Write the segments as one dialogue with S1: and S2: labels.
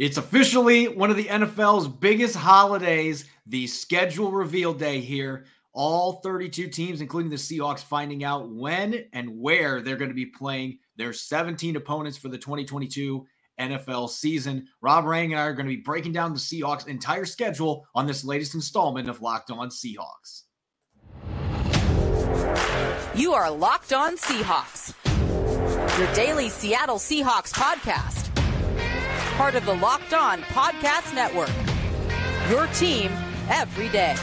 S1: It's officially one of the NFL's biggest holidays, the schedule reveal day here. All 32 teams, including the Seahawks, finding out when and where they're going to be playing their 17 opponents for the 2022 NFL season. Rob Rang and I are going to be breaking down the Seahawks' entire schedule on this latest installment of Locked On Seahawks.
S2: You are Locked On Seahawks, your daily Seattle Seahawks podcast part of the Locked On Podcast Network. Your team every day.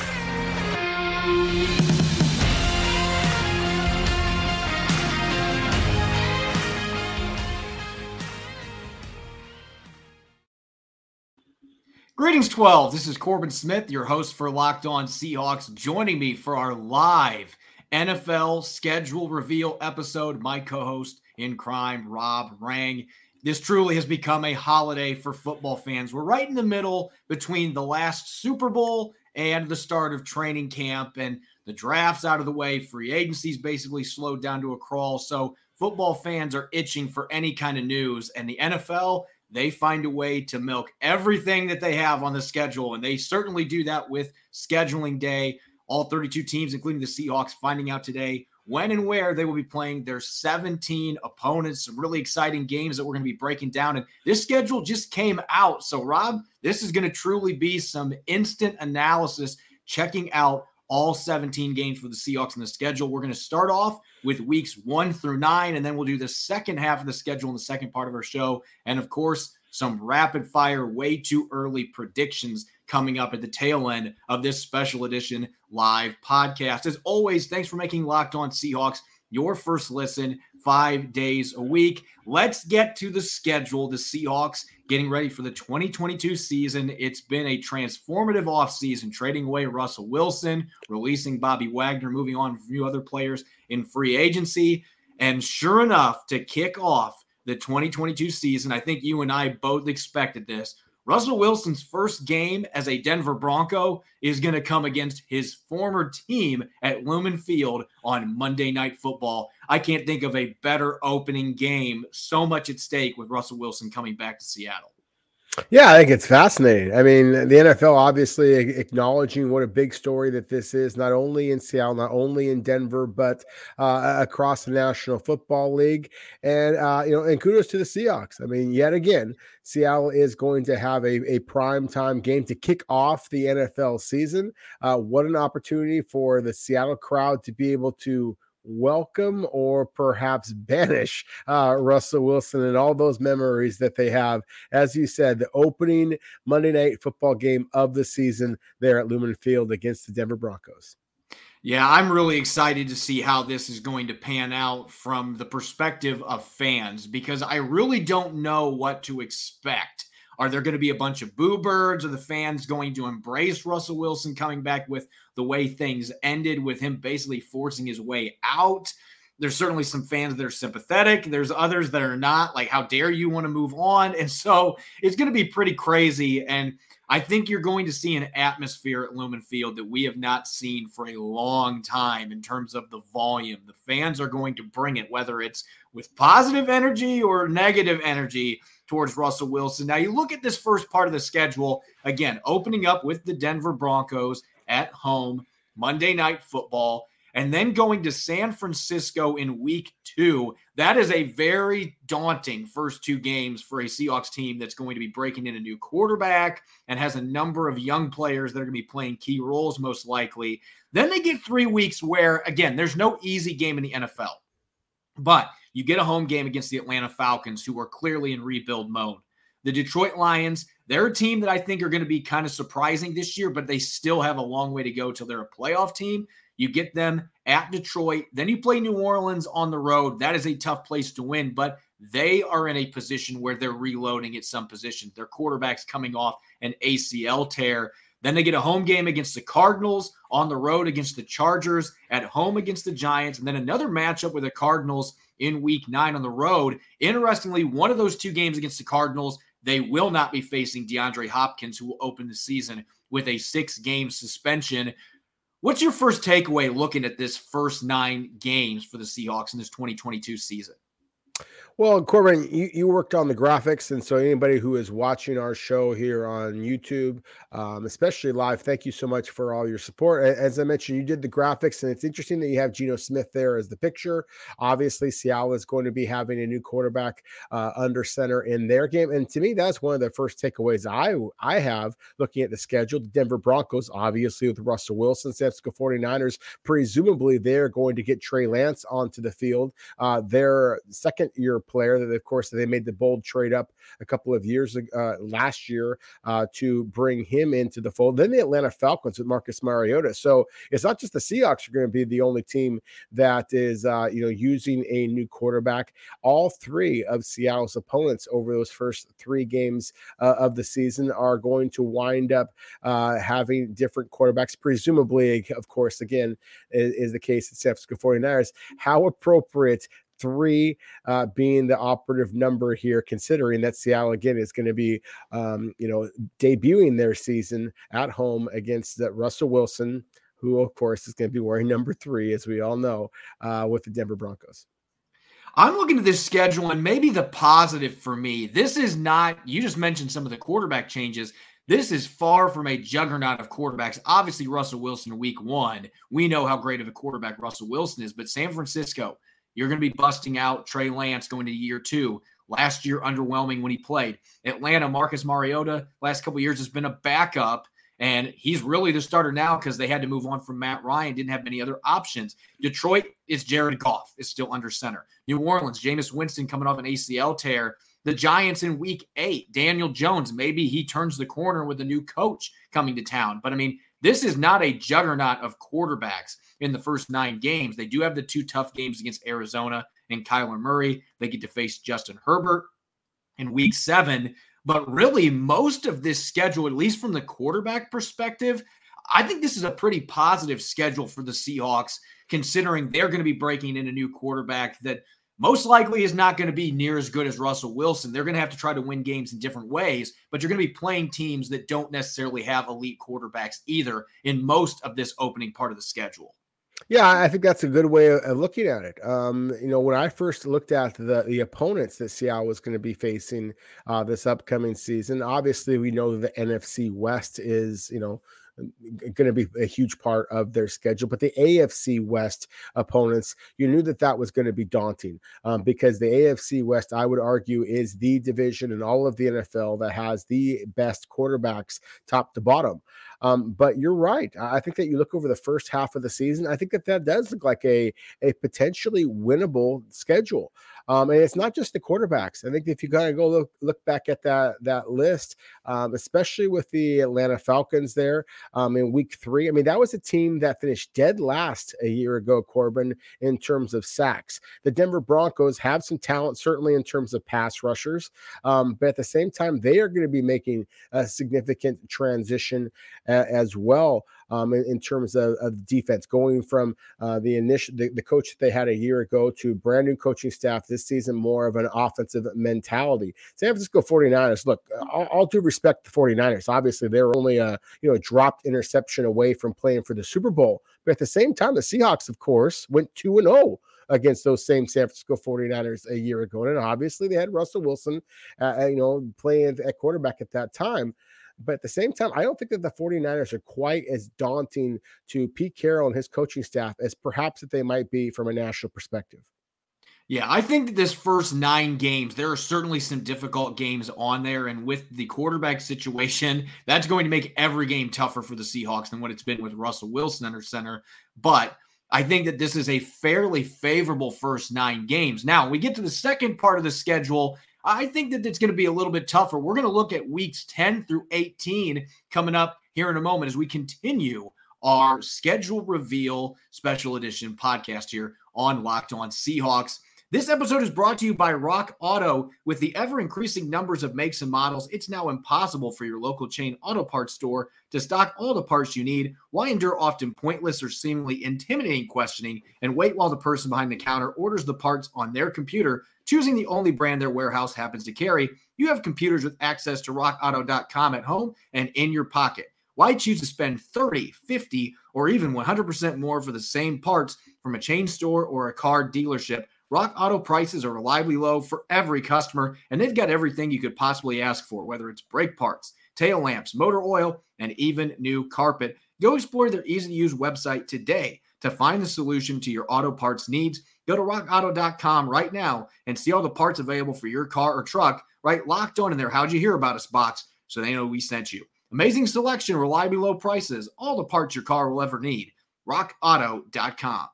S1: Greetings, 12. This is Corbin Smith, your host for Locked On Seahawks, joining me for our live NFL schedule reveal episode. My co host in crime, Rob Rang. This truly has become a holiday for football fans. We're right in the middle between the last Super Bowl and the start of training camp, and the draft's out of the way. Free agency's basically slowed down to a crawl. So, football fans are itching for any kind of news. And the NFL, they find a way to milk everything that they have on the schedule. And they certainly do that with scheduling day. All 32 teams, including the Seahawks, finding out today when and where they will be playing their 17 opponents. Some really exciting games that we're going to be breaking down. And this schedule just came out. So, Rob, this is going to truly be some instant analysis checking out all 17 games for the Seahawks in the schedule. We're going to start off with weeks one through nine, and then we'll do the second half of the schedule in the second part of our show. And of course, some rapid fire, way too early predictions coming up at the tail end of this special edition live podcast. As always, thanks for making Locked On Seahawks your first listen five days a week. Let's get to the schedule. The Seahawks getting ready for the 2022 season. It's been a transformative offseason, trading away Russell Wilson, releasing Bobby Wagner, moving on from a few other players in free agency. And sure enough, to kick off the 2022 season, I think you and I both expected this. Russell Wilson's first game as a Denver Bronco is going to come against his former team at Lumen Field on Monday Night Football. I can't think of a better opening game. So much at stake with Russell Wilson coming back to Seattle.
S3: Yeah, I think it's fascinating. I mean, the NFL obviously acknowledging what a big story that this is, not only in Seattle, not only in Denver, but uh, across the National Football League. And, uh, you know, and kudos to the Seahawks. I mean, yet again, Seattle is going to have a, a prime time game to kick off the NFL season. Uh, what an opportunity for the Seattle crowd to be able to welcome or perhaps banish uh, Russell Wilson and all those memories that they have. As you said, the opening Monday night football game of the season there at Lumen Field against the Denver Broncos.
S1: Yeah, I'm really excited to see how this is going to pan out from the perspective of fans because I really don't know what to expect. Are there going to be a bunch of boo birds? Are the fans going to embrace Russell Wilson coming back with the way things ended, with him basically forcing his way out? There's certainly some fans that are sympathetic. There's others that are not. Like, how dare you want to move on? And so it's going to be pretty crazy. And I think you're going to see an atmosphere at Lumen Field that we have not seen for a long time in terms of the volume. The fans are going to bring it, whether it's with positive energy or negative energy towards Russell Wilson. Now, you look at this first part of the schedule, again, opening up with the Denver Broncos at home, Monday Night Football, and then going to San Francisco in week two. That is a very daunting first two games for a Seahawks team that's going to be breaking in a new quarterback and has a number of young players that are going to be playing key roles, most likely. Then they get three weeks where, again, there's no easy game in the NFL. But you get a home game against the Atlanta Falcons, who are clearly in rebuild mode. The Detroit Lions, they're a team that I think are going to be kind of surprising this year, but they still have a long way to go till they're a playoff team. You get them at Detroit, then you play New Orleans on the road. That is a tough place to win, but they are in a position where they're reloading at some positions. Their quarterback's coming off an ACL tear. Then they get a home game against the Cardinals, on the road against the Chargers, at home against the Giants, and then another matchup with the Cardinals in week nine on the road. Interestingly, one of those two games against the Cardinals, they will not be facing DeAndre Hopkins, who will open the season with a six game suspension. What's your first takeaway looking at this first nine games for the Seahawks in this 2022 season?
S3: Well, Corbin, you, you worked on the graphics. And so, anybody who is watching our show here on YouTube, um, especially live, thank you so much for all your support. As I mentioned, you did the graphics, and it's interesting that you have Geno Smith there as the picture. Obviously, Seattle is going to be having a new quarterback uh, under center in their game. And to me, that's one of the first takeaways I, I have looking at the schedule. The Denver Broncos, obviously, with Russell Wilson, San Francisco 49ers, presumably they're going to get Trey Lance onto the field. Uh, their second year player that, of course, they made the bold trade up a couple of years uh, last year uh, to bring him into the fold. Then the Atlanta Falcons with Marcus Mariota. So it's not just the Seahawks are going to be the only team that is, uh, you know, using a new quarterback. All three of Seattle's opponents over those first three games uh, of the season are going to wind up uh, having different quarterbacks. Presumably, of course, again, is, is the case at San Francisco 49ers. How appropriate three uh, being the operative number here, considering that Seattle again is going to be, um, you know, debuting their season at home against uh, Russell Wilson, who of course is going to be wearing number three, as we all know, uh, with the Denver Broncos.
S1: I'm looking at this schedule, and maybe the positive for me, this is not. You just mentioned some of the quarterback changes. This is far from a juggernaut of quarterbacks. Obviously, Russell Wilson, week one, we know how great of a quarterback Russell Wilson is, but San Francisco, you're going to be busting out Trey Lance going to year two. Last year, underwhelming when he played. Atlanta, Marcus Mariota, last couple years has been a backup, and he's really the starter now because they had to move on from Matt Ryan, didn't have many other options. Detroit is Jared Goff, is still under center. New Orleans, Jameis Winston coming off an ACL tear. The Giants in week eight, Daniel Jones, maybe he turns the corner with a new coach coming to town. But I mean, this is not a juggernaut of quarterbacks in the first nine games. They do have the two tough games against Arizona and Kyler Murray. They get to face Justin Herbert in week seven. But really, most of this schedule, at least from the quarterback perspective, I think this is a pretty positive schedule for the Seahawks, considering they're going to be breaking in a new quarterback that most likely is not going to be near as good as Russell Wilson. They're going to have to try to win games in different ways, but you're going to be playing teams that don't necessarily have elite quarterbacks either in most of this opening part of the schedule.
S3: Yeah, I think that's a good way of looking at it. Um, you know, when I first looked at the the opponents that Seattle was going to be facing uh, this upcoming season, obviously we know the NFC West is, you know, going to be a huge part of their schedule. But the AFC West opponents, you knew that that was going to be daunting um, because the AFC West, I would argue, is the division in all of the NFL that has the best quarterbacks top to bottom. Um, but you're right. I think that you look over the first half of the season, I think that that does look like a, a potentially winnable schedule. Um, and it's not just the quarterbacks. I think if you kind of go look look back at that that list, um, especially with the Atlanta Falcons there um, in Week Three, I mean that was a team that finished dead last a year ago, Corbin, in terms of sacks. The Denver Broncos have some talent, certainly in terms of pass rushers, um, but at the same time, they are going to be making a significant transition as well um, in, in, terms of, of defense, going from uh, the initial the, the coach that they had a year ago to brand new coaching staff this season, more of an offensive mentality. San Francisco 49ers, look, all, all due respect to 49ers, obviously they're only a you know dropped interception away from playing for the Super Bowl. But at the same time, the Seahawks, of course, went 2 and 0 against those same San Francisco 49ers a year ago. And obviously they had Russell Wilson, uh, you know, playing at quarterback at that time. But at the same time, I don't think that the 49ers are quite as daunting to Pete Carroll and his coaching staff as perhaps that they might be from a national perspective.
S1: Yeah, I think that this first nine games, there are certainly some difficult games on there. And with the quarterback situation, that's going to make every game tougher for the Seahawks than what it's been with Russell Wilson under center. But I think that this is a fairly favorable first nine games. Now, we get to the second part of the schedule, I think that it's going to be a little bit tougher. We're going to look at weeks 10 through 18 coming up here in a moment as we continue our schedule reveal special edition podcast here on Locked On Seahawks. This episode is brought to you by Rock Auto. With the ever increasing numbers of makes and models, it's now impossible for your local chain auto parts store to stock all the parts you need. Why endure often pointless or seemingly intimidating questioning and wait while the person behind the counter orders the parts on their computer, choosing the only brand their warehouse happens to carry? You have computers with access to rockauto.com at home and in your pocket. Why choose to spend 30, 50, or even 100% more for the same parts from a chain store or a car dealership? Rock Auto prices are reliably low for every customer, and they've got everything you could possibly ask for, whether it's brake parts, tail lamps, motor oil, and even new carpet. Go explore their easy to use website today to find the solution to your auto parts needs. Go to rockauto.com right now and see all the parts available for your car or truck, right? Locked on in there. How'd you hear about us box so they know we sent you? Amazing selection, reliably low prices, all the parts your car will ever need. RockAuto.com.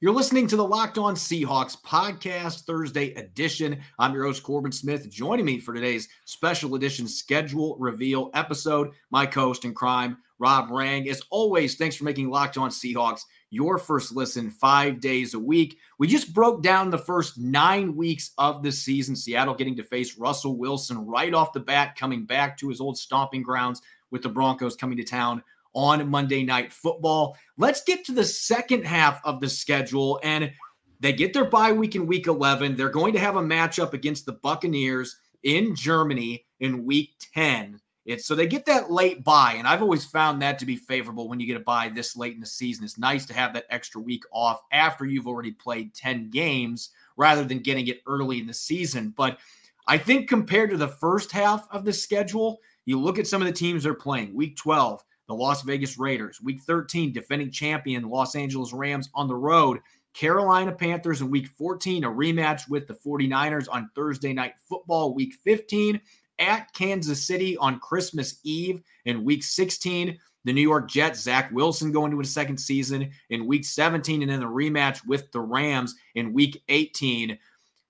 S1: You're listening to the Locked On Seahawks podcast, Thursday edition. I'm your host, Corbin Smith. Joining me for today's special edition schedule reveal episode, my co host in crime, Rob Rang. As always, thanks for making Locked On Seahawks your first listen five days a week. We just broke down the first nine weeks of the season. Seattle getting to face Russell Wilson right off the bat, coming back to his old stomping grounds with the Broncos coming to town on Monday Night Football. Let's get to the second half of the schedule. And they get their bye week in week 11. They're going to have a matchup against the Buccaneers in Germany in week 10. It's so they get that late bye, and I've always found that to be favorable when you get a bye this late in the season. It's nice to have that extra week off after you've already played 10 games rather than getting it early in the season. But I think compared to the first half of the schedule, you look at some of the teams they're playing. Week 12, the Las Vegas Raiders. Week 13, defending champion Los Angeles Rams on the road. Carolina Panthers in week 14, a rematch with the 49ers on Thursday night football. Week 15, at Kansas City on Christmas Eve in week 16. The New York Jets, Zach Wilson going to his second season in week 17, and then the rematch with the Rams in week 18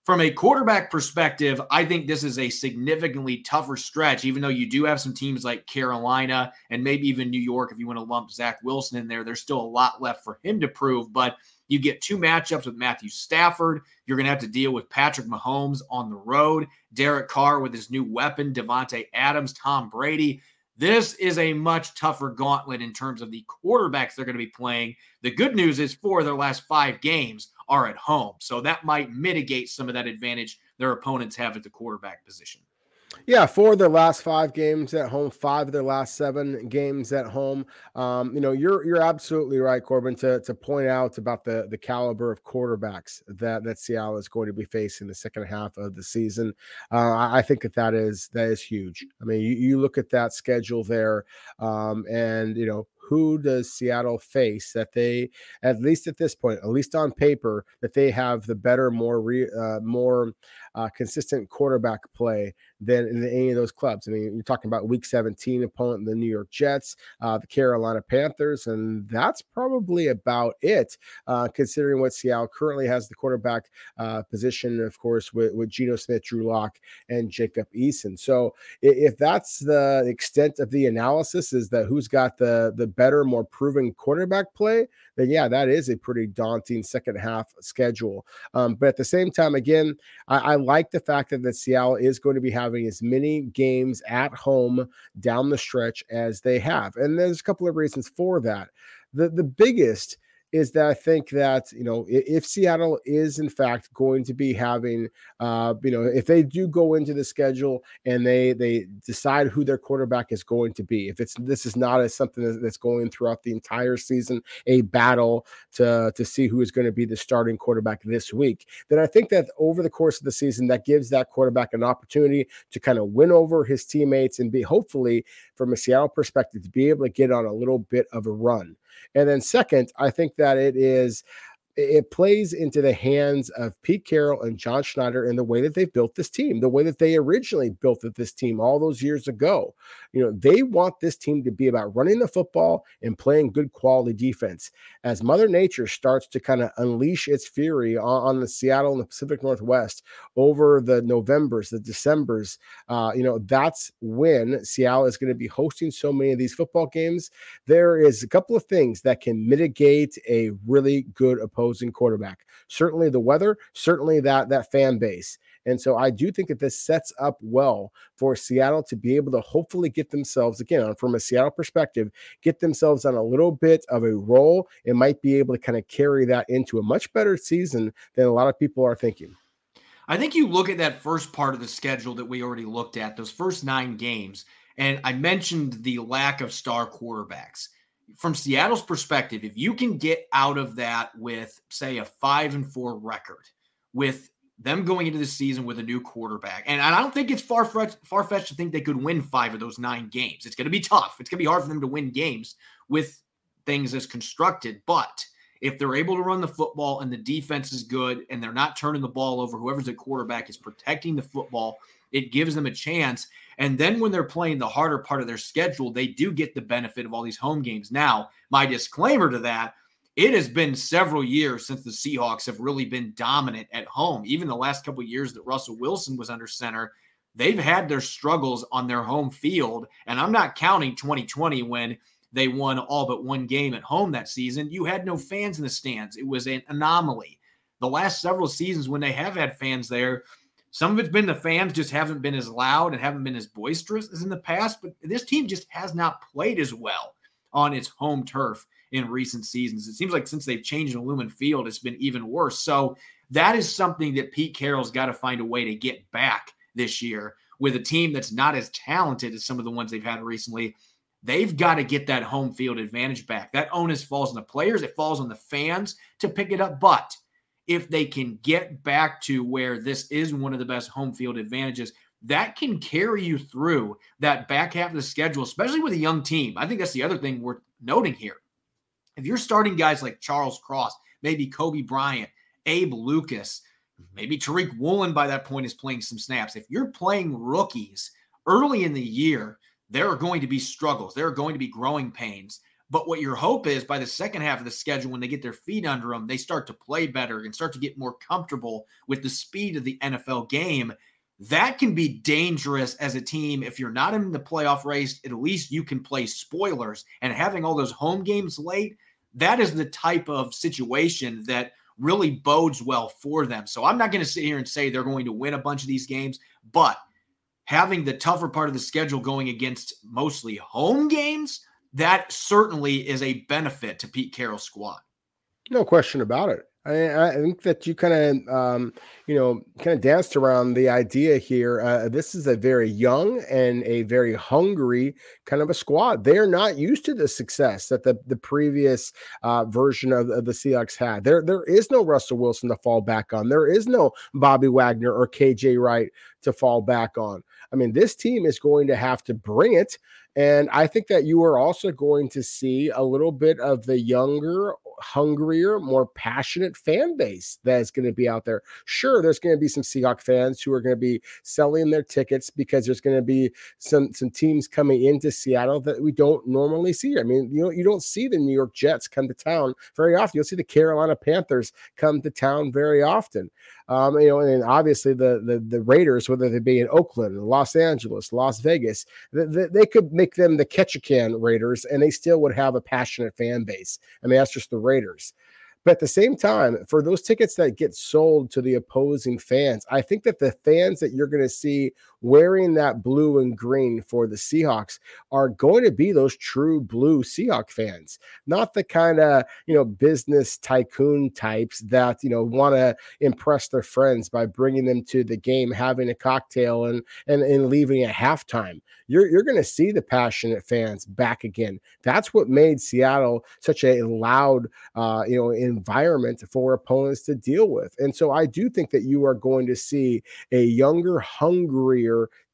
S1: from a quarterback perspective, I think this is a significantly tougher stretch, even though you do have some teams like Carolina and maybe even New York. If you want to lump Zach Wilson in there, there's still a lot left for him to prove. But you get two matchups with Matthew Stafford. You're going to have to deal with Patrick Mahomes on the road, Derek Carr with his new weapon, Davante Adams, Tom Brady. This is a much tougher gauntlet in terms of the quarterbacks they're going to be playing. The good news is, for their last five games, are at home. So that might mitigate some of that advantage their opponents have at the quarterback position.
S3: Yeah, four of their last five games at home, five of their last seven games at home. Um, you know, you're you're absolutely right, Corbin, to to point out about the the caliber of quarterbacks that that Seattle is going to be facing the second half of the season. Uh, I, think that that is that is huge. I mean, you, you look at that schedule there, um, and you know who does Seattle face that they, at least at this point, at least on paper, that they have the better, more re, uh, more uh, consistent quarterback play than in any of those clubs. I mean, you're talking about Week 17 opponent, the New York Jets, uh, the Carolina Panthers, and that's probably about it. Uh, considering what Seattle currently has the quarterback uh, position, of course, with, with Geno Smith, Drew Lock, and Jacob Eason. So if that's the extent of the analysis, is that who's got the the better, more proven quarterback play, then yeah, that is a pretty daunting second half schedule. Um, but at the same time, again, I, I like the fact that, that Seattle is going to be having as many games at home down the stretch as they have. And there's a couple of reasons for that. The, the biggest is that I think that you know if Seattle is in fact going to be having uh you know if they do go into the schedule and they they decide who their quarterback is going to be if it's this is not as something that's going throughout the entire season a battle to to see who is going to be the starting quarterback this week then I think that over the course of the season that gives that quarterback an opportunity to kind of win over his teammates and be hopefully from a Seattle perspective to be able to get on a little bit of a run and then second, I think that it is it plays into the hands of Pete Carroll and John Schneider in the way that they've built this team, the way that they originally built this team all those years ago. You know, they want this team to be about running the football and playing good quality defense. As Mother Nature starts to kind of unleash its fury on, on, the Seattle and the Pacific Northwest over the Novembers, the Decembers, uh, you know, that's when Seattle is going to be hosting so many of these football games. There is a couple of things that can mitigate a really good opposing opposing quarterback. Certainly the weather, certainly that that fan base. And so I do think that this sets up well for Seattle to be able to hopefully get themselves, again, uh, from a Seattle perspective, get themselves on a little bit of a roll and might be able to kind of carry that into a much better season than a lot of people are thinking.
S1: I think you look at that first part of the schedule that we already looked at, those first nine games, and I mentioned the lack of star quarterbacks from Seattle's perspective, if you can get out of that with, say, a five and four record, with them going into the season with a new quarterback. And I don't think it's far far fetched to think they could win five of those nine games. It's going to be tough. It's going to be hard for them to win games with things as constructed. But if they're able to run the football and the defense is good and they're not turning the ball over, whoever's at quarterback is protecting the football, it gives them a chance. And then when they're playing the harder part of their schedule, they do get the benefit of all these home games. Now, my disclaimer to that it has been several years since the Seahawks have really been dominant at home. Even the last couple years that Russell Wilson was under center, they've had their struggles on their home field. And I'm not counting 2020 when they won all but one game at home that season. You had no fans in the stands, it was an anomaly. The last several seasons, when they have had fans there, some of it's been the fans just haven't been as loud and haven't been as boisterous as in the past, but this team just has not played as well on its home turf in recent seasons. It seems like since they've changed the Lumen Field, it's been even worse. So that is something that Pete Carroll's got to find a way to get back this year with a team that's not as talented as some of the ones they've had recently. They've got to get that home field advantage back. That onus falls on the players, it falls on the fans to pick it up. But if they can get back to where this is one of the best home field advantages, that can carry you through that back half of the schedule, especially with a young team. I think that's the other thing worth noting here. If you're starting guys like Charles Cross, maybe Coby Bryant, Abe Lucas, mm-hmm. maybe Tariq Woolen by that point is playing some snaps. If you're playing rookies early in the year, there are going to be struggles. There are going to be growing pains. But what your hope is by the second half of the schedule, when they get their feet under them, they start to play better and start to get more comfortable with the speed of the NFL game. That can be dangerous as a team. If you're not in the playoff race, at least you can play spoilers. And having all those home games late, that is the type of situation that really bodes well for them. So I'm not going to sit here and say they're going to win a bunch of these games, but having the tougher part of the schedule going against mostly home games, that certainly is a benefit to Pete Carroll's squad.
S3: No question about it. I, I think that you kind of, um, you know, kind of danced around the idea here. Uh, this is a very young and a very hungry kind of a squad. They are not used to the success that the the previous uh, version of, of, the Seahawks had. There, there is no Russell Wilson to fall back on. There is no Bobby Wagner or KJ Wright to fall back on. I mean, this team is going to have to bring it. And I think that you are also going to see a little bit of the younger, hungrier, more passionate fan base that is going to be out there. Sure, there's going to be some Seahawk fans who are going to be selling their tickets because there's going to be some some teams coming into Seattle that we don't normally see. I mean, you know, you don't see the New York Jets come to town very often. You'll see the Carolina Panthers come to town very often. Um, you know, and obviously the, the the Raiders, whether they be in Oakland, Los Angeles, Las Vegas, they, they could make them the Ketchikan Raiders, and they still would have a passionate fan base. I mean, that's just the Raiders. But at the same time, for those tickets that get sold to the opposing fans, I think that the fans that you're going to see wearing that blue and green for the Seahawks are going to be those true blue Seahawk fans, not the kind of, you know, business tycoon types that, you know, want to impress their friends by bringing them to the game, having a cocktail and and, and leaving at halftime. You're you're going to see the passionate fans back again. That's what made Seattle such a loud, uh, you know, environment for opponents to deal with. And so I do think that you are going to see a younger, hungrier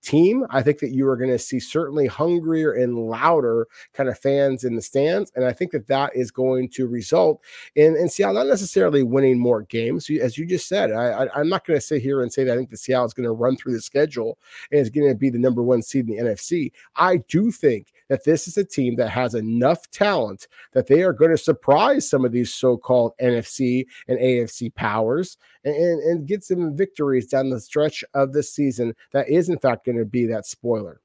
S3: team. I think that you are going to see certainly hungrier and louder kind of fans in the stands. And I think that that is going to result in, in Seattle not necessarily winning more games. As you just said, I, I, am not going to sit here and say that I think the Seattle is going to run through the schedule and is going to be the number one seed in the NFC. I do think that this is a team that has enough talent that they are going to surprise some of these so-called NFC and AFC powers and, and, get some victories down the stretch of this season that is in fact going to be that spoiler.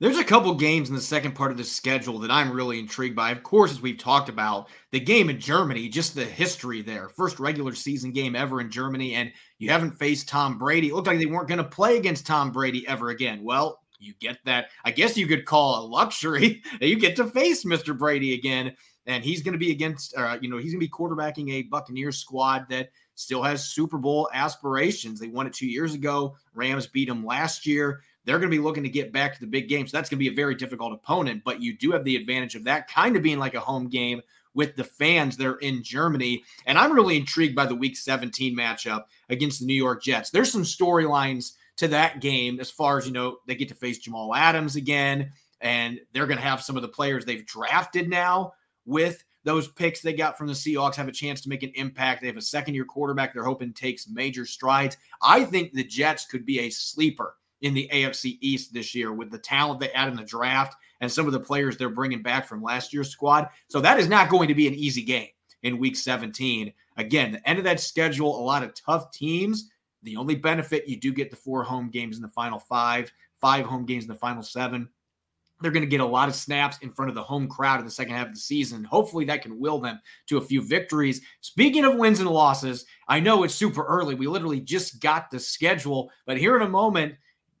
S1: There's a couple games in the second part of the schedule that I'm really intrigued by. Of course, as we've talked about, the game in Germany, just the history there. First regular season game ever in Germany, and you haven't faced Tom Brady. It looked like they weren't going to play against Tom Brady ever again. Well, you get that. I guess you could call a luxury that you get to face Mr. Brady again, and he's going to be against, uh, you know, he's going to be quarterbacking a Buccaneers squad that still has Super Bowl aspirations. They won it two years ago. Rams beat them last year. They're going to be looking to get back to the big game. So that's going to be a very difficult opponent, but you do have the advantage of that kind of being like a home game with the fans there in Germany. And I'm really intrigued by the week 17 matchup against the New York Jets. There's some storylines to that game as far as, you know, they get to face Jamal Adams again, and they're going to have some of the players they've drafted now with those picks they got from the Seahawks have a chance to make an impact. They have a second year quarterback they're hoping takes major strides. I think the Jets could be a sleeper in the AFC East this year with the talent they add in the draft and some of the players they're bringing back from last year's squad. So that is not going to be an easy game in week 17. Again, the end of that schedule, a lot of tough teams. The only benefit you do get the four home games in the final five, five home games in the final seven. They're going to get a lot of snaps in front of the home crowd in the second half of the season. Hopefully, that can will them to a few victories. Speaking of wins and losses, I know it's super early. We literally just got the schedule, but here in a moment,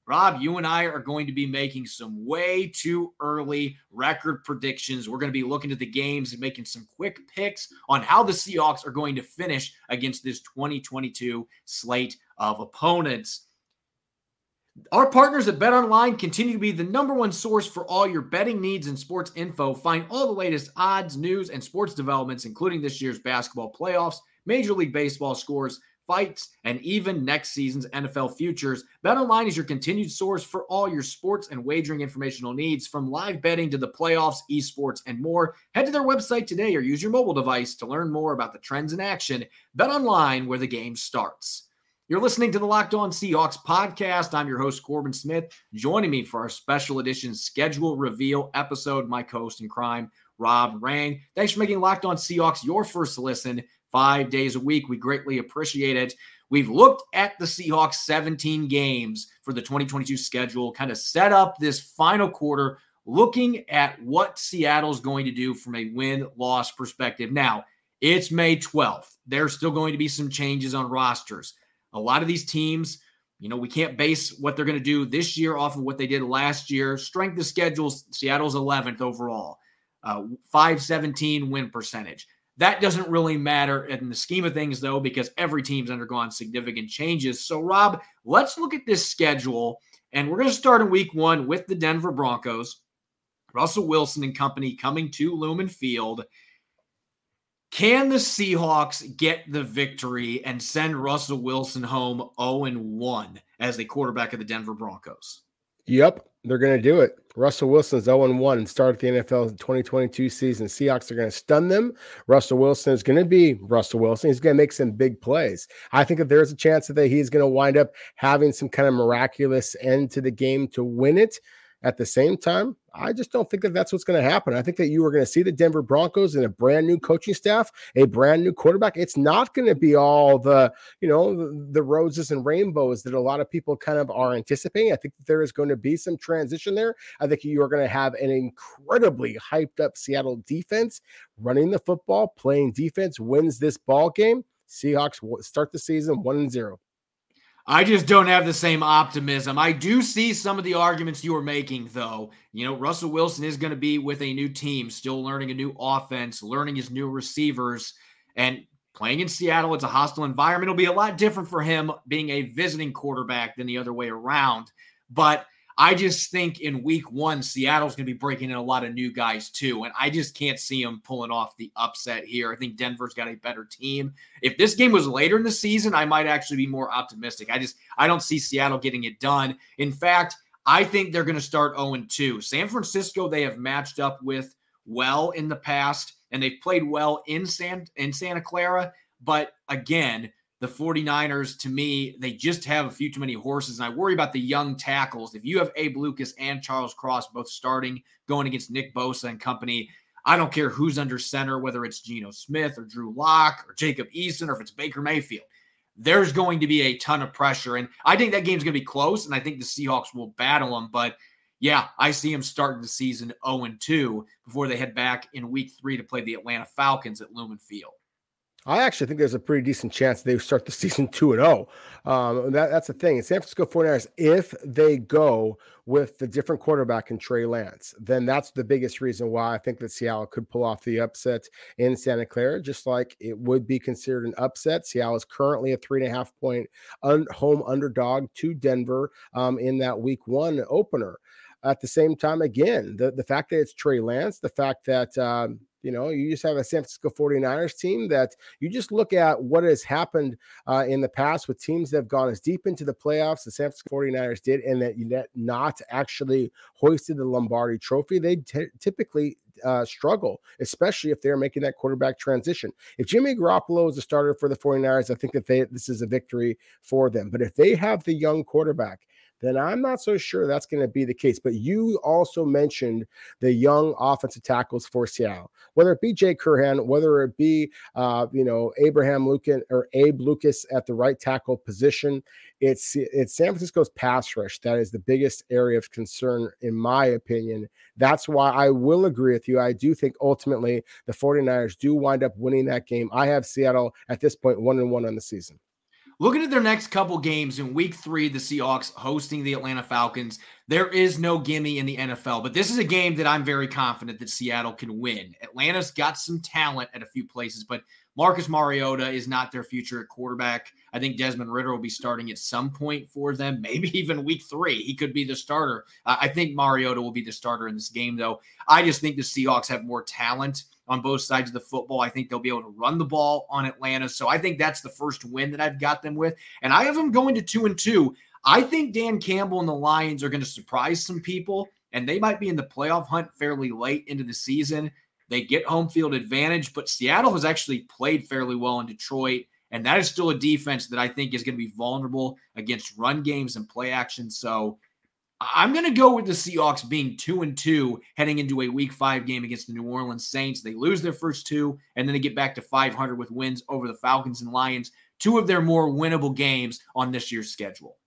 S1: Rob, you and I are going to be making some way too early record predictions. We're going to be looking at the games and making some quick picks on how the Seahawks are going to finish against this 2022 slate of opponents. Our partners at Bet Online continue to be the number one source for all your betting needs and sports info. Find all the latest odds, news, and sports developments, including this year's basketball playoffs, Major League Baseball scores, fights, and even next season's NFL futures. BetOnline is your continued source for all your sports and wagering informational needs, from live betting to the playoffs, esports, and more. Head to their website today or use your mobile device to learn more about the trends in action. BetOnline, where the game starts. You're listening to the Locked On Seahawks podcast. I'm your host, Corbin Smith. Joining me for our special edition schedule reveal episode, my co host in crime, Rob Rang. Thanks for making Locked On Seahawks your first listen five days a week. We greatly appreciate it. We've looked at the Seahawks 17 games for the 2022 schedule, kind of set up this final quarter, looking at what Seattle's going to do from a win loss perspective. Now, it's May 12th. There's still going to be some changes on rosters. A lot of these teams, you know, we can't base what they're going to do this year off of what they did last year. Strength of schedules, Seattle's 11th overall, uh, 517 win percentage. That doesn't really matter in the scheme of things, though, because every team's undergone significant changes. So, Rob, let's look at this schedule. And we're going to start in week one with the Denver Broncos. Russell Wilson and company coming to Lumen Field. Can the Seahawks get the victory and send Russell Wilson home 0 1 as the quarterback of the Denver Broncos?
S3: Yep, they're going to do it. Russell Wilson is 0 1 and start the NFL 2022 season. Seahawks are going to stun them. Russell Wilson is going to be Russell Wilson. He's going to make some big plays. I think that there's a chance that he's going to wind up having some kind of miraculous end to the game to win it. At the same time, I just don't think that that's what's going to happen. I think that you are going to see the Denver Broncos in a brand new coaching staff, a brand new quarterback. It's not going to be all the, you know, the, the, roses and rainbows that a lot of people kind of are anticipating. I think there is going to be some transition there. I think you are going to have an incredibly hyped up Seattle defense running the football, playing defense, wins this ball game. Seahawks start the season 1 and 0.
S1: I just don't have the same optimism. I do see some of the arguments you are making, though. You know, Russell Wilson is going to be with a new team, still learning a new offense, learning his new receivers, and playing in Seattle. It's a hostile environment. It'll be a lot different for him being a visiting quarterback than the other way around. But I just think in week one, Seattle's going to be breaking in a lot of new guys too. And I just can't see them pulling off the upset here. I think Denver's got a better team. If this game was later in the season, I might actually be more optimistic. I just, I don't see Seattle getting it done. In fact, I think they're going to start 0 2. San Francisco, they have matched up with well in the past, and they've played well in San in Santa Clara. But again, the 49ers, to me, they just have a few too many horses. And I worry about the young tackles. If you have Abe Lucas and Charles Cross both starting, going against Nick Bosa and company, I don't care who's under center, whether it's Geno Smith or Drew Lock or Jacob Eason or if it's Baker Mayfield. There's going to be a ton of pressure. And I think that game's going to be close. And I think the Seahawks will battle them. But yeah, I see them starting the season 0 2 before they head back in week three to play the Atlanta Falcons at Lumen Field.
S3: I actually think there's a pretty decent chance they start the season 2 and 0. Um, that, that's the thing. In San Francisco 49ers, if they go with the different quarterback in Trey Lance, then that's the biggest reason why I think that Seattle could pull off the upset in Santa Clara, just like it would be considered an upset. Seattle is currently a three and a half point un- home underdog to Denver um, in that week one opener. At the same time, again, the, the fact that it's Trey Lance, the fact that um, You know, you just have a San Francisco 49ers team that you just look at what has happened uh, in the past with teams that have gone as deep into the playoffs the San Francisco 49ers did, and that you not actually hoisted the Lombardi trophy. They t- typically uh, struggle, especially if they're making that quarterback transition. If Jimmy Garoppolo is a starter for the 49ers, I think that they, this is a victory for them. But if they have the young quarterback, then I'm not so sure that's going to be the case. But you also mentioned the young offensive tackles for Seattle, whether it be Jake Curhan, whether it be uh, you know Abraham Lucas or Abe Lucas at the right tackle position. It's it's San Francisco's pass rush that is the biggest area of concern, in my opinion. That's why I will agree with you. I do think ultimately the 49ers do wind up winning that game. I have Seattle at this point one and one on the season.
S1: Looking at their next couple games in week three, the Seahawks hosting the Atlanta Falcons. There is no gimme in the NFL, but this is a game that I'm very confident that Seattle can win. Atlanta's got some talent at a few places, but Marcus Mariota is not their future at quarterback. I think Desmond Ridder will be starting at some point for them, maybe even week three. He could be the starter. Uh, I think Mariota will be the starter in this game, though. I just think the Seahawks have more talent on both sides of the football. I think they'll be able to run the ball on Atlanta. So I think that's the first win that I've got them with. And I have them going to two and two. I think Dan Campbell and the Lions are going to surprise some people, and they might be in the playoff hunt fairly late into the season. They get home field advantage, but Seattle has actually played fairly well in Detroit. And that is still a defense that I think is going to be vulnerable against run games and play action. So I'm going to go with the Seahawks being two and two heading into a week five game against the New Orleans Saints. They lose their first two, and then they get back to 500 with wins over the Falcons and Lions, two of their more winnable games on this year's schedule.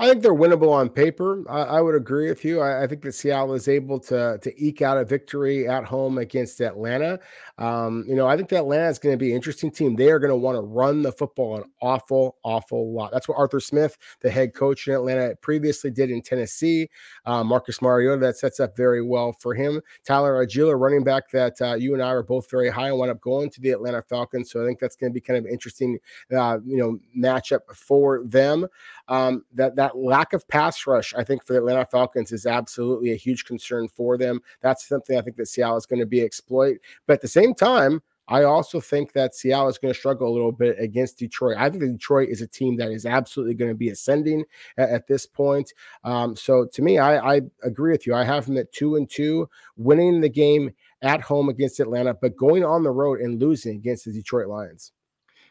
S3: I think they're winnable on paper. I, I would agree with you. I, I, think that Seattle is able to to eke out a victory at home against Atlanta. Um, you know, I think that Atlanta is going to be an interesting team. They are going to want to run the football an awful, awful lot. That's what Arthur Smith, the head coach in Atlanta, previously did in Tennessee. Uh, Marcus Mariota, that sets up very well for him. Tyler Allgeier, running back that uh, you and I are both very high on, wound up going to the Atlanta Falcons. So I think that's going to be kind of interesting, uh, you know, matchup for them. Um, that that lack of pass rush, I think, for the Atlanta Falcons is absolutely a huge concern for them. That's something I think that Seattle is going to be exploit. But at the same time, I also think that Seattle is going to struggle a little bit against Detroit. I think Detroit is a team that is absolutely going to be ascending at, at this point. Um, so to me, I, I, agree with you. I have them at two and two, winning the game at home against Atlanta, but going on the road and losing against the Detroit Lions.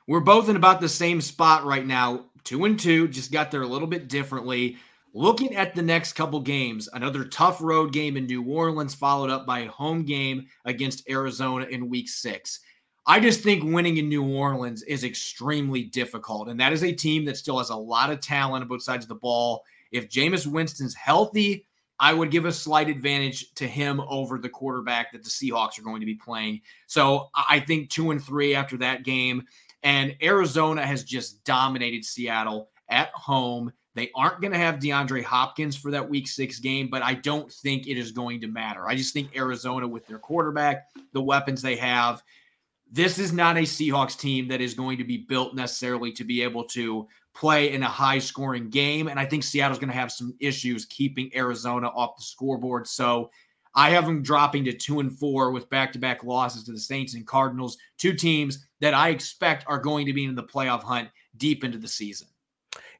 S1: We're both in about the same spot right now two and two, just got there a little bit differently. Looking at the next couple games, another tough road game in New Orleans, followed up by a home game against Arizona in week six. I just think winning in New Orleans is extremely difficult. And that is a team that still has a lot of talent on both sides of the ball. If Jameis Winston's healthy, I would give a slight advantage to him over the quarterback that the Seahawks are going to be playing. So I think two and three after that game. And Arizona has just dominated Seattle at home. They aren't going to have DeAndre Hopkins for that week six game, but I don't think it is going to matter. I just think Arizona, with their quarterback, the weapons they have, this is not a Seahawks team that is going to be built necessarily to be able to play in a high scoring game. And I think Seattle's going to have some issues keeping Arizona off the scoreboard. So I have them dropping to two and four with back to back losses to the Saints and Cardinals, two teams that I expect are going to be in the playoff hunt deep into the season.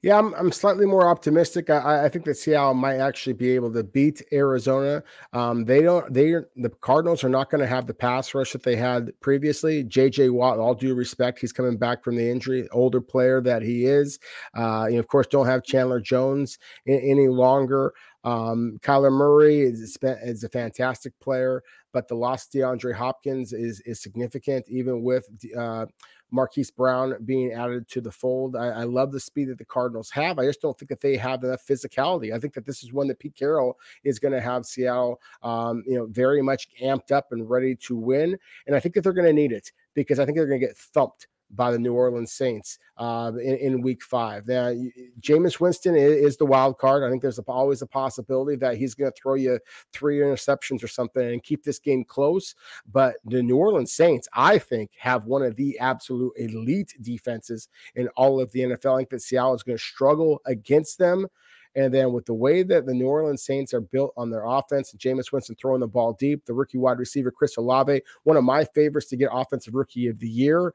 S3: Yeah, I'm, I'm slightly more optimistic. I, I think that Seattle might actually be able to beat Arizona. Um, they don't. They the Cardinals are not going to have the pass rush that they had previously. J.J. Watt, all due respect, he's coming back from the injury, older player that he is. Uh, you know, of course, don't have Chandler Jones in, any longer. Um, Kyler Murray is, is a fantastic player, but the loss of DeAndre Hopkins is is significant, even with uh, Marquise Brown being added to the fold. I, I, love the speed that the Cardinals have. I just don't think that they have enough physicality. I think that this is one that Pete Carroll is going to have Seattle, um, you know, very much amped up and ready to win. And I think that they're going to need it because I think they're going to get thumped by the New Orleans Saints uh, in, in, Week Five. Now, Jameis Winston is, is, the wild card. I think there's always a possibility that he's going to throw you three interceptions or something and keep this game close. But the New Orleans Saints, I think, have one of the absolute elite defenses in all of the NFL. I think that Seattle is going to struggle against them. And then with the way that the New Orleans Saints are built on their offense, Jameis Winston throwing the ball deep, the rookie wide receiver Chris Olave, one of my favorites to get offensive rookie of the year.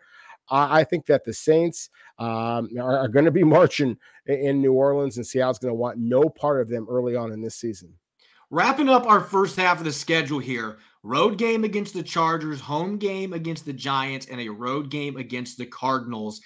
S3: I think that the Saints um, are, are going to be marching in New Orleans, and Seattle's going to want no part of them early on in this season.
S1: Wrapping up our first half of the schedule here road game against the Chargers, home game against the Giants, and a road game against the Cardinals.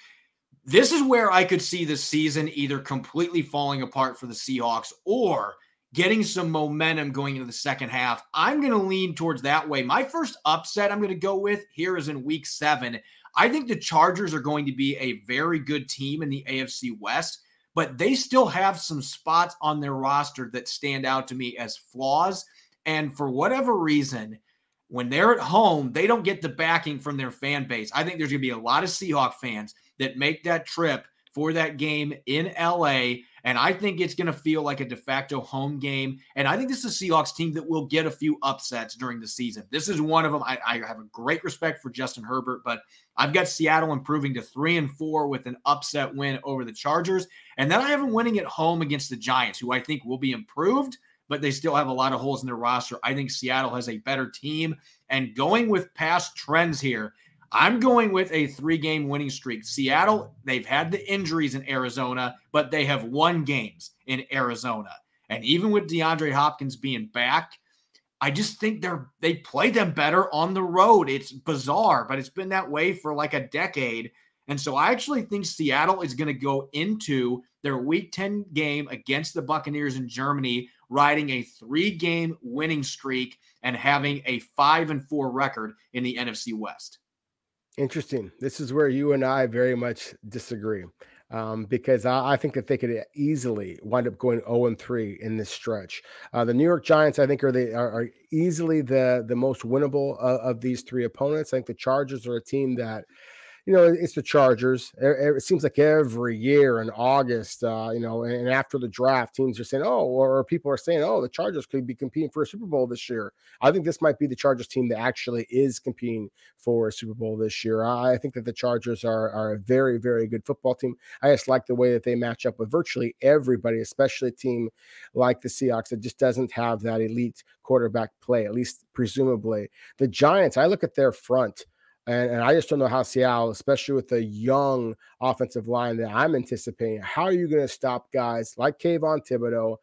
S1: This is where I could see the season either completely falling apart for the Seahawks or getting some momentum going into the second half. I'm going to lean towards that way. My first upset I'm going to go with here is in week seven. I think the Chargers are going to be a very good team in the AFC West, but they still have some spots on their roster that stand out to me as flaws. And for whatever reason, when they're at home, they don't get the backing from their fan base. I think there's going to be a lot of Seahawk fans that make that trip for that game in LA and I think it's going to feel like a de facto home game. And I think this is a Seahawks team that will get a few upsets during the season. This is one of them. I, I have a great respect for Justin Herbert, but I've got Seattle improving to three and four with an upset win over the Chargers. And then I have them winning at home against the Giants, who I think will be improved but they still have a lot of holes in their roster. I think Seattle has a better team. And going with past trends here, I'm going with a three game winning streak. Seattle, they've had the injuries in Arizona, but they have won games in Arizona. And even with DeAndre Hopkins being back, I just think they're they play them better on the road. It's bizarre, but it's been that way for like a decade. And so I actually think Seattle is going to go into their week 10 game against the Buccaneers in Germany riding a three-game winning streak and having a 5 and 4 record in the NFC West.
S3: Interesting. This is where you and I very much disagree. Um, because I, I, think that they could easily wind up going 0 and 3 in this stretch. Uh, the New York Giants, I think, are they are, are easily the the most winnable of, of these three opponents. I think the Chargers are a team that you know, it's the Chargers. It, seems like every year in August, uh, you know, and after the draft, teams are saying, oh, or people are saying, oh, the Chargers could be competing for a Super Bowl this year. I think this might be the Chargers team that actually is competing for a Super Bowl this year. I think that the Chargers are, are a very, very good football team. I just like the way that they match up with virtually everybody, especially a team like the Seahawks that just doesn't have that elite quarterback play, at least presumably. The Giants, I look at their front. And, and I just don't know how Seattle, especially with the young offensive line that I'm anticipating, how are you going to stop guys like Kayvon Thibodeaux,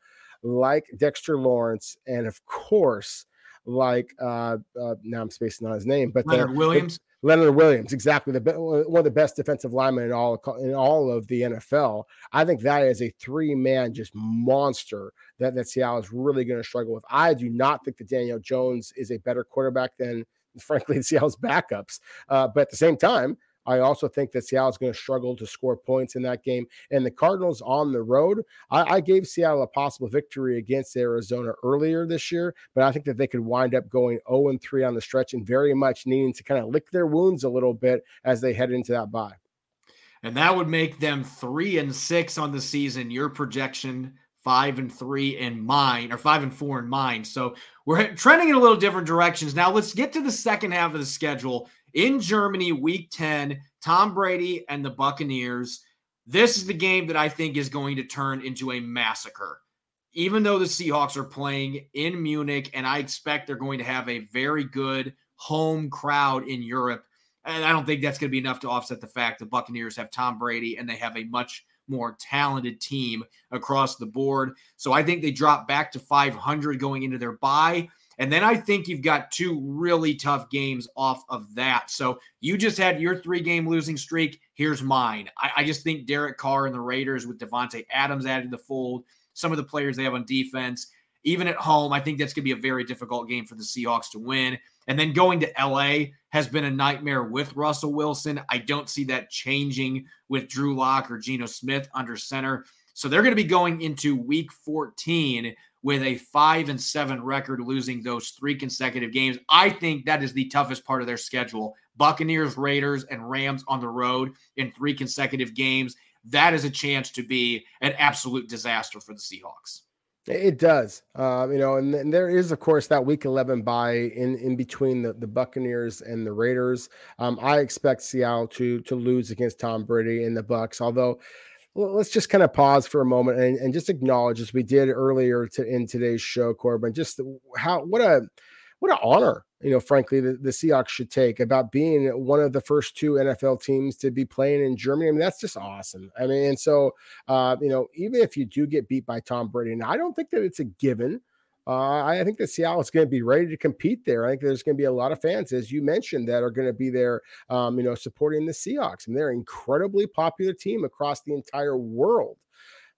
S3: like Dexter Lawrence, and of course, like uh, uh now I'm spacing on his name, but
S1: Leonard the, Williams.
S3: The, Leonard Williams, exactly the one of the best defensive linemen in all in all of the NFL. I think that is a three man just monster that that Seattle is really going to struggle with. I do not think that Daniel Jones is a better quarterback than frankly, Seattle's backups. Uh, but at the same time, I also think that Seattle's going to struggle to score points in that game. And the Cardinals on the road, I, I, gave Seattle a possible victory against Arizona earlier this year, but I think that they could wind up going 0 and 3 on the stretch and very much needing to kind of lick their wounds a little bit as they head into that bye.
S1: And that would make them three and six on the season. Your projection five and three in mine, or five and four in mine. So we're trending in a little different directions. Now let's get to the second half of the schedule. In Germany, week 10, Tom Brady and the Buccaneers. This is the game that I think is going to turn into a massacre. Even though the Seahawks are playing in Munich, and I expect they're going to have a very good home crowd in Europe. And I don't think that's going to be enough to offset the fact the Buccaneers have Tom Brady and they have a much more talented team across the board. So I think they drop back to 500 going into their bye. And then I think you've got two really tough games off of that. So you just had your three game losing streak. Here's mine. I, I just think Derek Carr and the Raiders with Davante Adams added to the fold, some of the players they have on defense, even at home, I think that's going to be a very difficult game for the Seahawks to win. And then going to LA has been a nightmare with Russell Wilson. I don't see that changing with Drew Lock or Geno Smith under center. So they're going to be going into week 14 with a five and seven record, losing those three consecutive games. I think that is the toughest part of their schedule. Buccaneers, Raiders, and Rams on the road in three consecutive games. That is a chance to be an absolute disaster for the Seahawks.
S3: It does, um, you know, and, and, there is, of course, that Week 11 bye in in between the, the Buccaneers and the Raiders. Um, I expect Seattle to to lose against Tom Brady and the Bucks, although let's just kind of pause for a moment and, and just acknowledge, as we did earlier to, in today's show, Corbin, just how what a what an honor, you know, frankly, the, the Seahawks should take about being one of the first two NFL teams to be playing in Germany. I mean, that's just awesome. I mean, and so, uh, you know, even if you do get beat by Tom Brady, and I don't think that it's a given. Uh, I think that Seattle is going to be ready to compete there. I think there's going to be a lot of fans, as you mentioned, that are going to be there, um, you know, supporting the Seahawks. And they're an incredibly popular team across the entire world.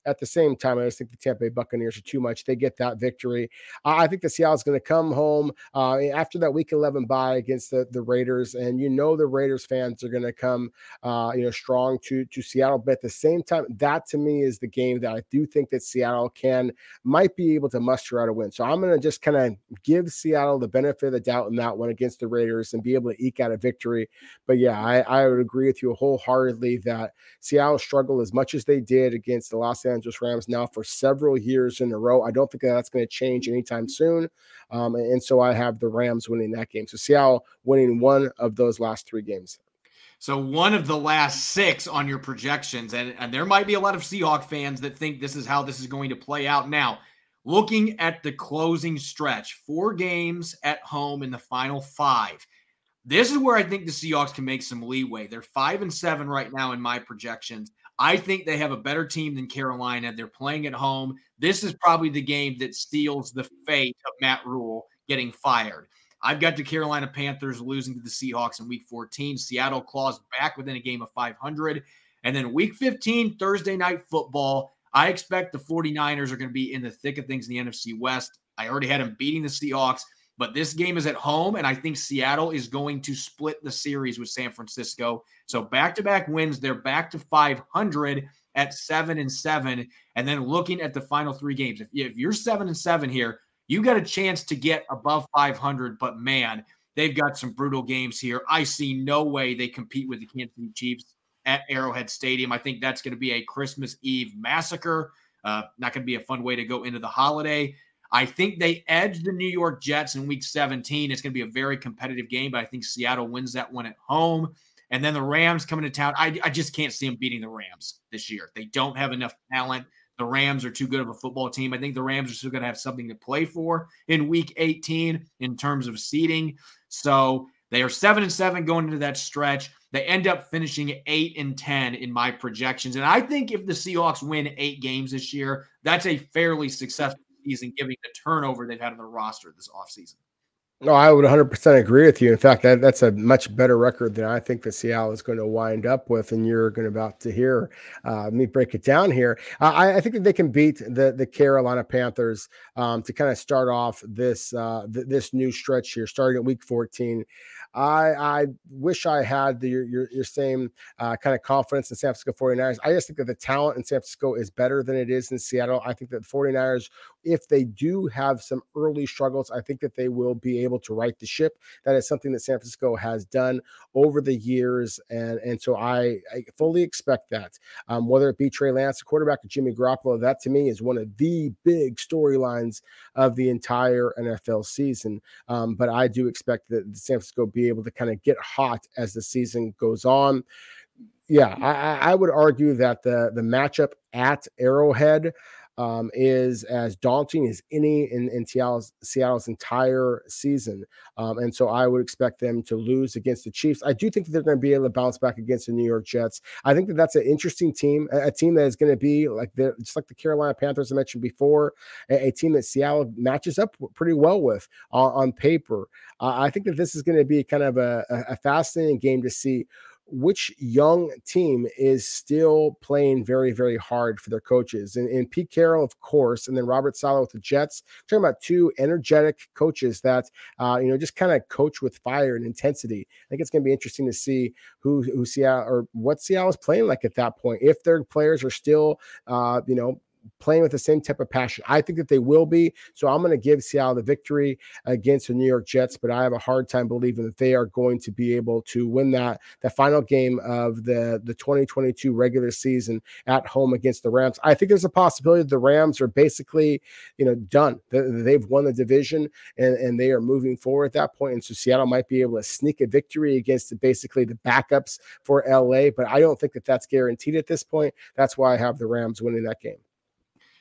S3: At the same time, I just think the Tampa Bay Buccaneers are too much. They get that victory. I think the Seattle's going to come home uh, after that Week 11 bye against the, the Raiders, and you know the Raiders fans are going to come, uh, you know, strong to to Seattle. But at the same time, that to me is the game that I do think that Seattle can might be able to muster out a win. So I'm going to just kind of give Seattle the benefit of the doubt in that one against the Raiders and be able to eke out a victory. But yeah, I, I would agree with you wholeheartedly that Seattle struggled as much as they did against the Los Angeles Angeles Rams now for several years in a row. I don't think that's going to change anytime soon. Um, and so I have the Rams winning that game. So Seattle winning one of those last three games.
S1: So one of the last six on your projections, and, and there might be a lot of Seahawk fans that think this is how this is going to play out. Now, looking at the closing stretch, four games at home in the final five. This is where I think the Seahawks can make some leeway. They're five and seven right now in my projections. I think they have a better team than Carolina. They're playing at home. This is probably the game that steals the fate of Matt Rhule getting fired. I've got the Carolina Panthers losing to the Seahawks in week 14. Seattle claws back within a game of 500. And then week 15, Thursday night football. I expect the 49ers are going to be in the thick of things in the NFC West. I already had them beating the Seahawks. But this game is at home, and I think Seattle is going to split the series with San Francisco. So back to back wins, they're back to 500 at seven and seven. And then looking at the final three games, if, if you're seven and seven here, you got a chance to get above 500. But man, they've got some brutal games here. I see no way they compete with the Kansas City Chiefs at Arrowhead Stadium. I think that's going to be a Christmas Eve massacre. Uh, not going to be a fun way to go into the holiday. I think they edge the New York Jets in week 17. It's going to be a very competitive game, but I think Seattle wins that one at home. And then the Rams coming to town. I, I just can't see them beating the Rams this year. They don't have enough talent. The Rams are too good of a football team. I think the Rams are still going to have something to play for in week 18 in terms of seeding. So they are seven and seven going into that stretch. They end up finishing eight and 10 in my projections. And I think if the Seahawks win eight games this year, that's a fairly successful season, giving the turnover they've had on the roster this offseason.
S3: No, I would 100% agree with you. In fact, that, that's a much better record than I think the Seattle is going to wind up with, and you're going to about to hear. Uh, me break it down here. Uh, I, I, think that they can beat the the Carolina Panthers um, to kind of start off this uh, th- this new stretch here, starting at Week 14. I I wish I had the, your your, your same uh, kind of confidence in San Francisco 49ers. I just think that the talent in San Francisco is better than it is in Seattle. I think that the 49ers, if they do have some early struggles, I think that they will be able to right the ship. That is something that San Francisco has done over the years, and and so I, I fully expect that. Um, whether it be Trey Lance, the quarterback, or Jimmy Garoppolo, that to me is one of the big storylines of the entire NFL season. Um, but I do expect that San Francisco be able to kind of get hot as the season goes on. Yeah, I, I would argue that the the matchup at Arrowhead um, is as daunting as any in, in Seattle's, Seattle's entire season. Um, and so I would expect them to lose against the Chiefs. I do think that they're going to be able to bounce back against the New York Jets. I think that that's an interesting team, a, a team that is going to be like the, just like the Carolina Panthers I mentioned before, a, a team that Seattle matches up pretty well with uh, on paper. Uh, I think that this is going to be kind of a, a fascinating game to see which young team is still playing very, very hard for their coaches. And, and Pete Carroll, of course, and then Robert Saleh with the Jets. talking about two energetic coaches that, uh, you know, just kind of coach with fire and intensity. I think it's going to be interesting to see who, who Seattle or what Seattle is playing like at that point. If their players are still, uh, you know, playing with the same type of passion. I think that they will be. So I'm going to give Seattle the victory against the New York Jets, but I have a hard time believing that they are going to be able to win that the final game of the the 2022 regular season at home against the Rams. I think there's a possibility the Rams are basically, you know, done. They've won the division and, and they are moving forward at that point. And so Seattle might be able to sneak a victory against basically the backups for LA, but I don't think that that's guaranteed at this point. That's why I have the Rams winning that game.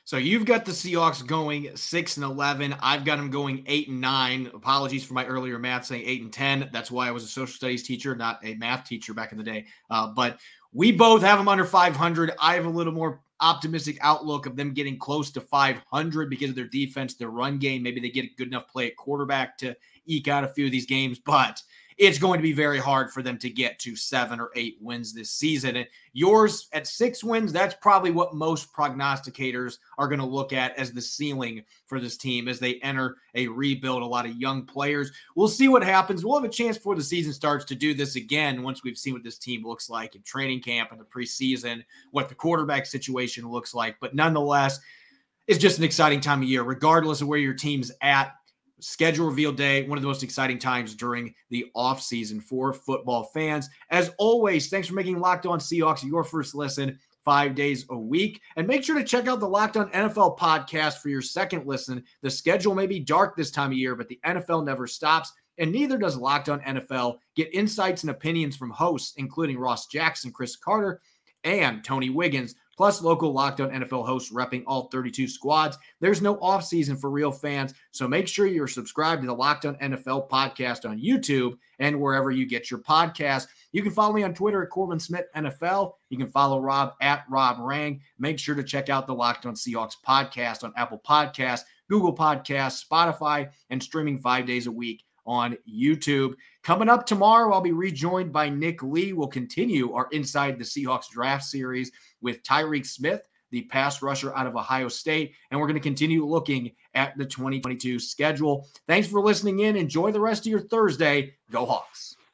S1: So you've got the Seahawks going six and eleven. I've got them going eight and nine. Apologies for my earlier math saying eight and ten. That's why I was a social studies teacher, not a math teacher back in the day. Uh, but we both have them under 500. I have a little more optimistic outlook of them getting close to 500 because of their defense, their run game. Maybe they get a good enough play at quarterback to eke out a few of these games, but it's going to be very hard for them to get to seven or eight wins this season. And yours at six wins, that's probably what most prognosticators are going to look at as the ceiling for this team as they enter a rebuild. A lot of young players. We'll see what happens. We'll have a chance before the season starts to do this again once we've seen what this team looks like in training camp and the preseason, what the quarterback situation looks like. But nonetheless, it's just an exciting time of year, regardless of where your team's at schedule reveal day, one of the most exciting times during the offseason for football fans. As always, thanks for making Locked On Seahawks your first listen five days a week. And make sure to check out the Locked On NFL podcast for your second listen. The schedule may be dark this time of year, but the NFL never stops. And neither does Locked On NFL. Get insights and opinions from hosts, including Ross Jackson, Chris Carter, and Tony Wiggins plus local Locked On NFL hosts repping all 32 squads. There's no offseason for real fans, so make sure you're subscribed to the Locked On NFL podcast on YouTube and wherever you get your podcast. You can follow me on Twitter at Corbin Smith NFL. You can follow Rob at Rob Rang. Make sure to check out the Locked On Seahawks podcast on Apple Podcasts, Google Podcasts, Spotify, and streaming five days a week on YouTube. Coming up tomorrow, I'll be rejoined by Nick Lee. We'll continue our Inside the Seahawks draft series with Tyreke Smith, the pass rusher out of Ohio State. And we're going to continue looking at the 2022 schedule. Thanks for listening in. Enjoy the rest of your Thursday. Go Hawks.